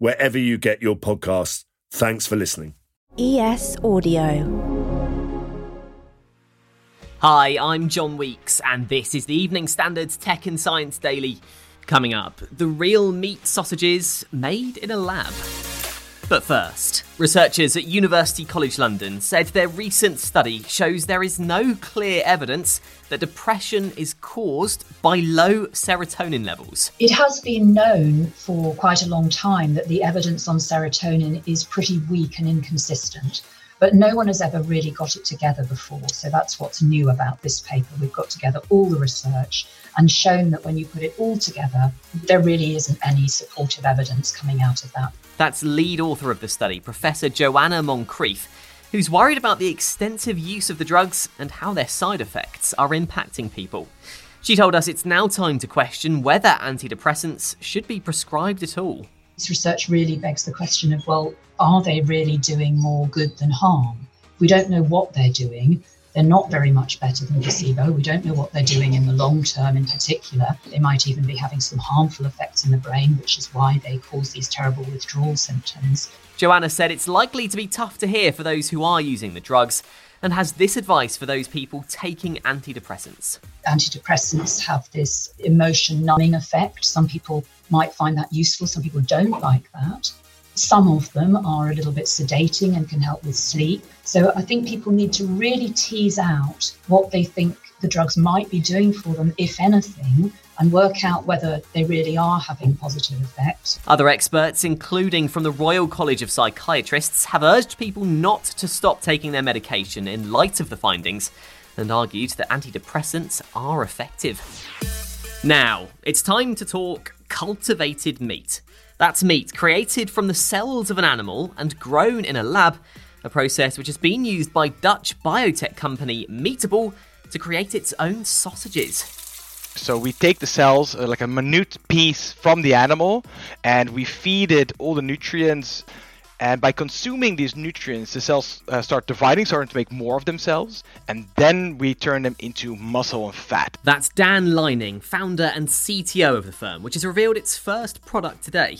wherever you get your podcasts. Thanks for listening. ES Audio. Hi, I'm John Weeks, and this is the Evening Standards Tech and Science Daily. Coming up, the real meat sausages made in a lab. But first, researchers at University College London said their recent study shows there is no clear evidence that depression is caused by low serotonin levels. It has been known for quite a long time that the evidence on serotonin is pretty weak and inconsistent. But no one has ever really got it together before. So that's what's new about this paper. We've got together all the research and shown that when you put it all together, there really isn't any supportive evidence coming out of that. That's lead author of the study, Professor Joanna Moncrieff who's worried about the extensive use of the drugs and how their side effects are impacting people. She told us it's now time to question whether antidepressants should be prescribed at all. This research really begs the question of well, are they really doing more good than harm? We don't know what they're doing. They're not very much better than placebo. We don't know what they're doing in the long term in particular. They might even be having some harmful effects in the brain, which is why they cause these terrible withdrawal symptoms. Joanna said it's likely to be tough to hear for those who are using the drugs and has this advice for those people taking antidepressants. Antidepressants have this emotion numbing effect. Some people might find that useful, some people don't like that. Some of them are a little bit sedating and can help with sleep. So I think people need to really tease out what they think the drugs might be doing for them, if anything, and work out whether they really are having positive effects. Other experts, including from the Royal College of Psychiatrists, have urged people not to stop taking their medication in light of the findings and argued that antidepressants are effective. Now, it's time to talk cultivated meat. That's meat created from the cells of an animal and grown in a lab, a process which has been used by Dutch biotech company Meatable to create its own sausages. So we take the cells, uh, like a minute piece from the animal, and we feed it all the nutrients. And by consuming these nutrients, the cells uh, start dividing, starting to make more of themselves, and then we turn them into muscle and fat. That's Daan Luining, founder and CTO of the firm, which has revealed its first product today.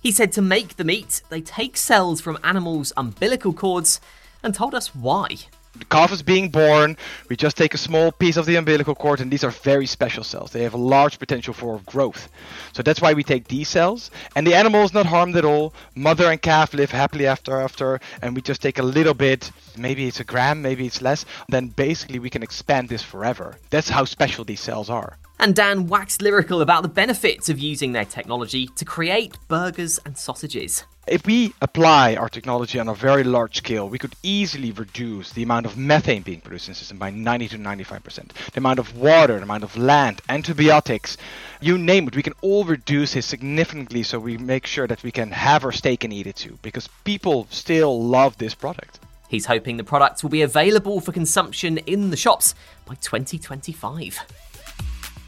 He said to make the meat, they take cells from animals' umbilical cords and told us why the calf is being born. We just take a small piece of the umbilical cord, and these are very special cells. They have a large potential for growth. So that's why we take these cells. And the animal is not harmed at all. Mother and calf live happily after after, and we just take a little bit. Maybe it's a gram, maybe it's less. Then basically we can expand this forever. That's how special these cells are. And Daan waxed lyrical about the benefits of using their technology to create burgers and sausages. If we apply our technology on a very large scale, we could easily reduce the amount of methane being produced in the system by 90 to 95%. The amount of water, the amount of land, antibiotics, you name it, we can all reduce it significantly so we make sure that we can have our steak and eat it too, because people still love this product. He's hoping the products will be available for consumption in the shops by 2025.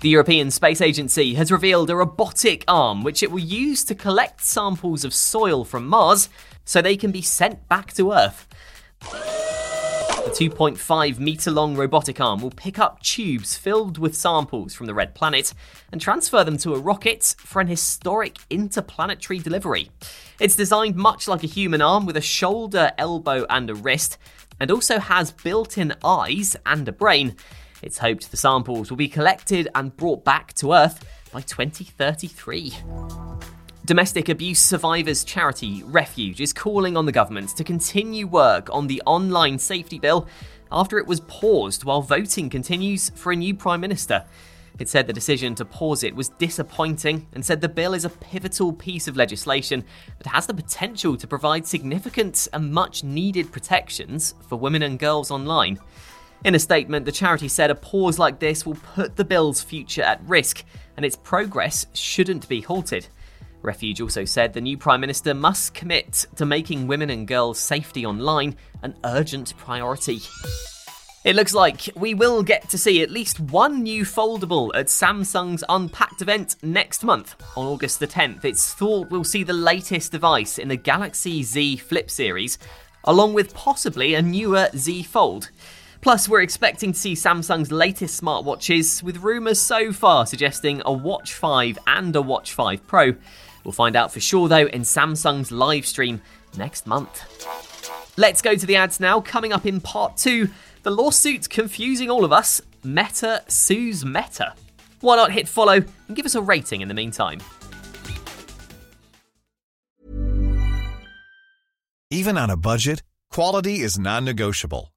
The European Space Agency has revealed a robotic arm which it will use to collect samples of soil from Mars so they can be sent back to Earth. The 2.5 metre long robotic arm will pick up tubes filled with samples from the red planet and transfer them to a rocket for an historic interplanetary delivery. It's designed much like a human arm with a shoulder, elbow, and a wrist, and also has built in eyes and a brain. It's hoped the samples will be collected and brought back to Earth by 2033. Domestic abuse survivors charity Refuge is calling on the government to continue work on the online safety bill after it was paused while voting continues for a new Prime Minister. It said the decision to pause it was disappointing and said the bill is a pivotal piece of legislation that has the potential to provide significant and much needed protections for women and girls online. In a statement, the charity said a pause like this will put the bill's future at risk and its progress shouldn't be halted. Refuge also said the new Prime Minister must commit to making women and girls' safety online an urgent priority. It looks like we will get to see at least one new foldable at Samsung's Unpacked event next month on August the 10th. It's thought we'll see the latest device in the Galaxy Z Flip series, along with possibly a newer Z Fold. Plus, we're expecting to see Samsung's latest smartwatches, with rumours so far suggesting a Watch 5 and a Watch 5 Pro. We'll find out for sure though in Samsung's live stream next month. Let's go to the ads now. Coming up in part two, the lawsuit confusing all of us. Meta sues Meta. Why not hit follow and give us a rating in the meantime? Even on a budget, quality is non-negotiable.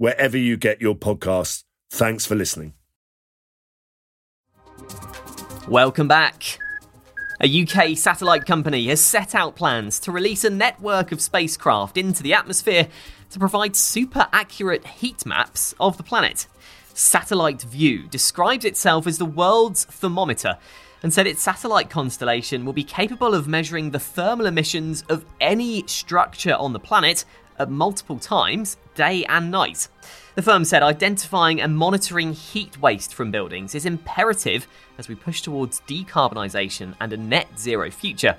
wherever you get your podcasts. Thanks for listening. Welcome back. A UK satellite company has set out plans to release a network of spacecraft into the atmosphere to provide super accurate heat maps of the planet. Satellite Vu describes itself as the world's thermometer and said its satellite constellation will be capable of measuring the thermal emissions of any structure on the planet multiple times, day and night. The firm said identifying and monitoring heat waste from buildings is imperative as we push towards decarbonisation and a net zero future.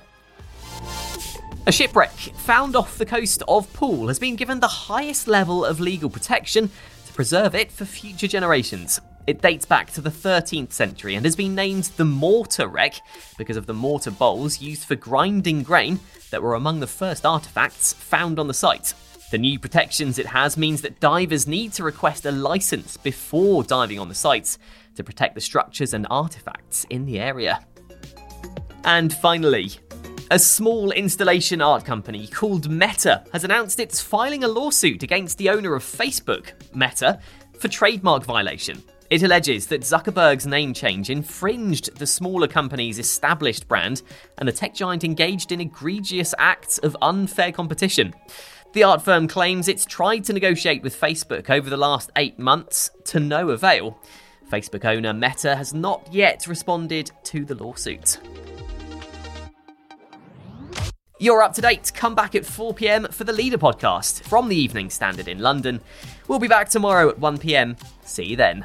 A shipwreck found off the coast of Poole has been given the highest level of legal protection to preserve it for future generations. It dates back to the 13th century and has been named the mortar wreck because of the mortar bowls used for grinding grain that were among the first artefacts found on the site. The new protections it has means that divers need to request a license before diving on the sites to protect the structures and artifacts in the area. And finally, a small installation art company called Meta has announced it's filing a lawsuit against the owner of Facebook, Meta, for trademark violation. It alleges that Zuckerberg's name change infringed the smaller company's established brand, and the tech giant engaged in egregious acts of unfair competition. The art firm claims it's tried to negotiate with Facebook over the last eight months to no avail. Facebook owner Meta has not yet responded to the lawsuit. You're up to date. Come back at 4 pm for the Leader podcast from the Evening Standard in London. We'll be back tomorrow at 1 pm. See you then.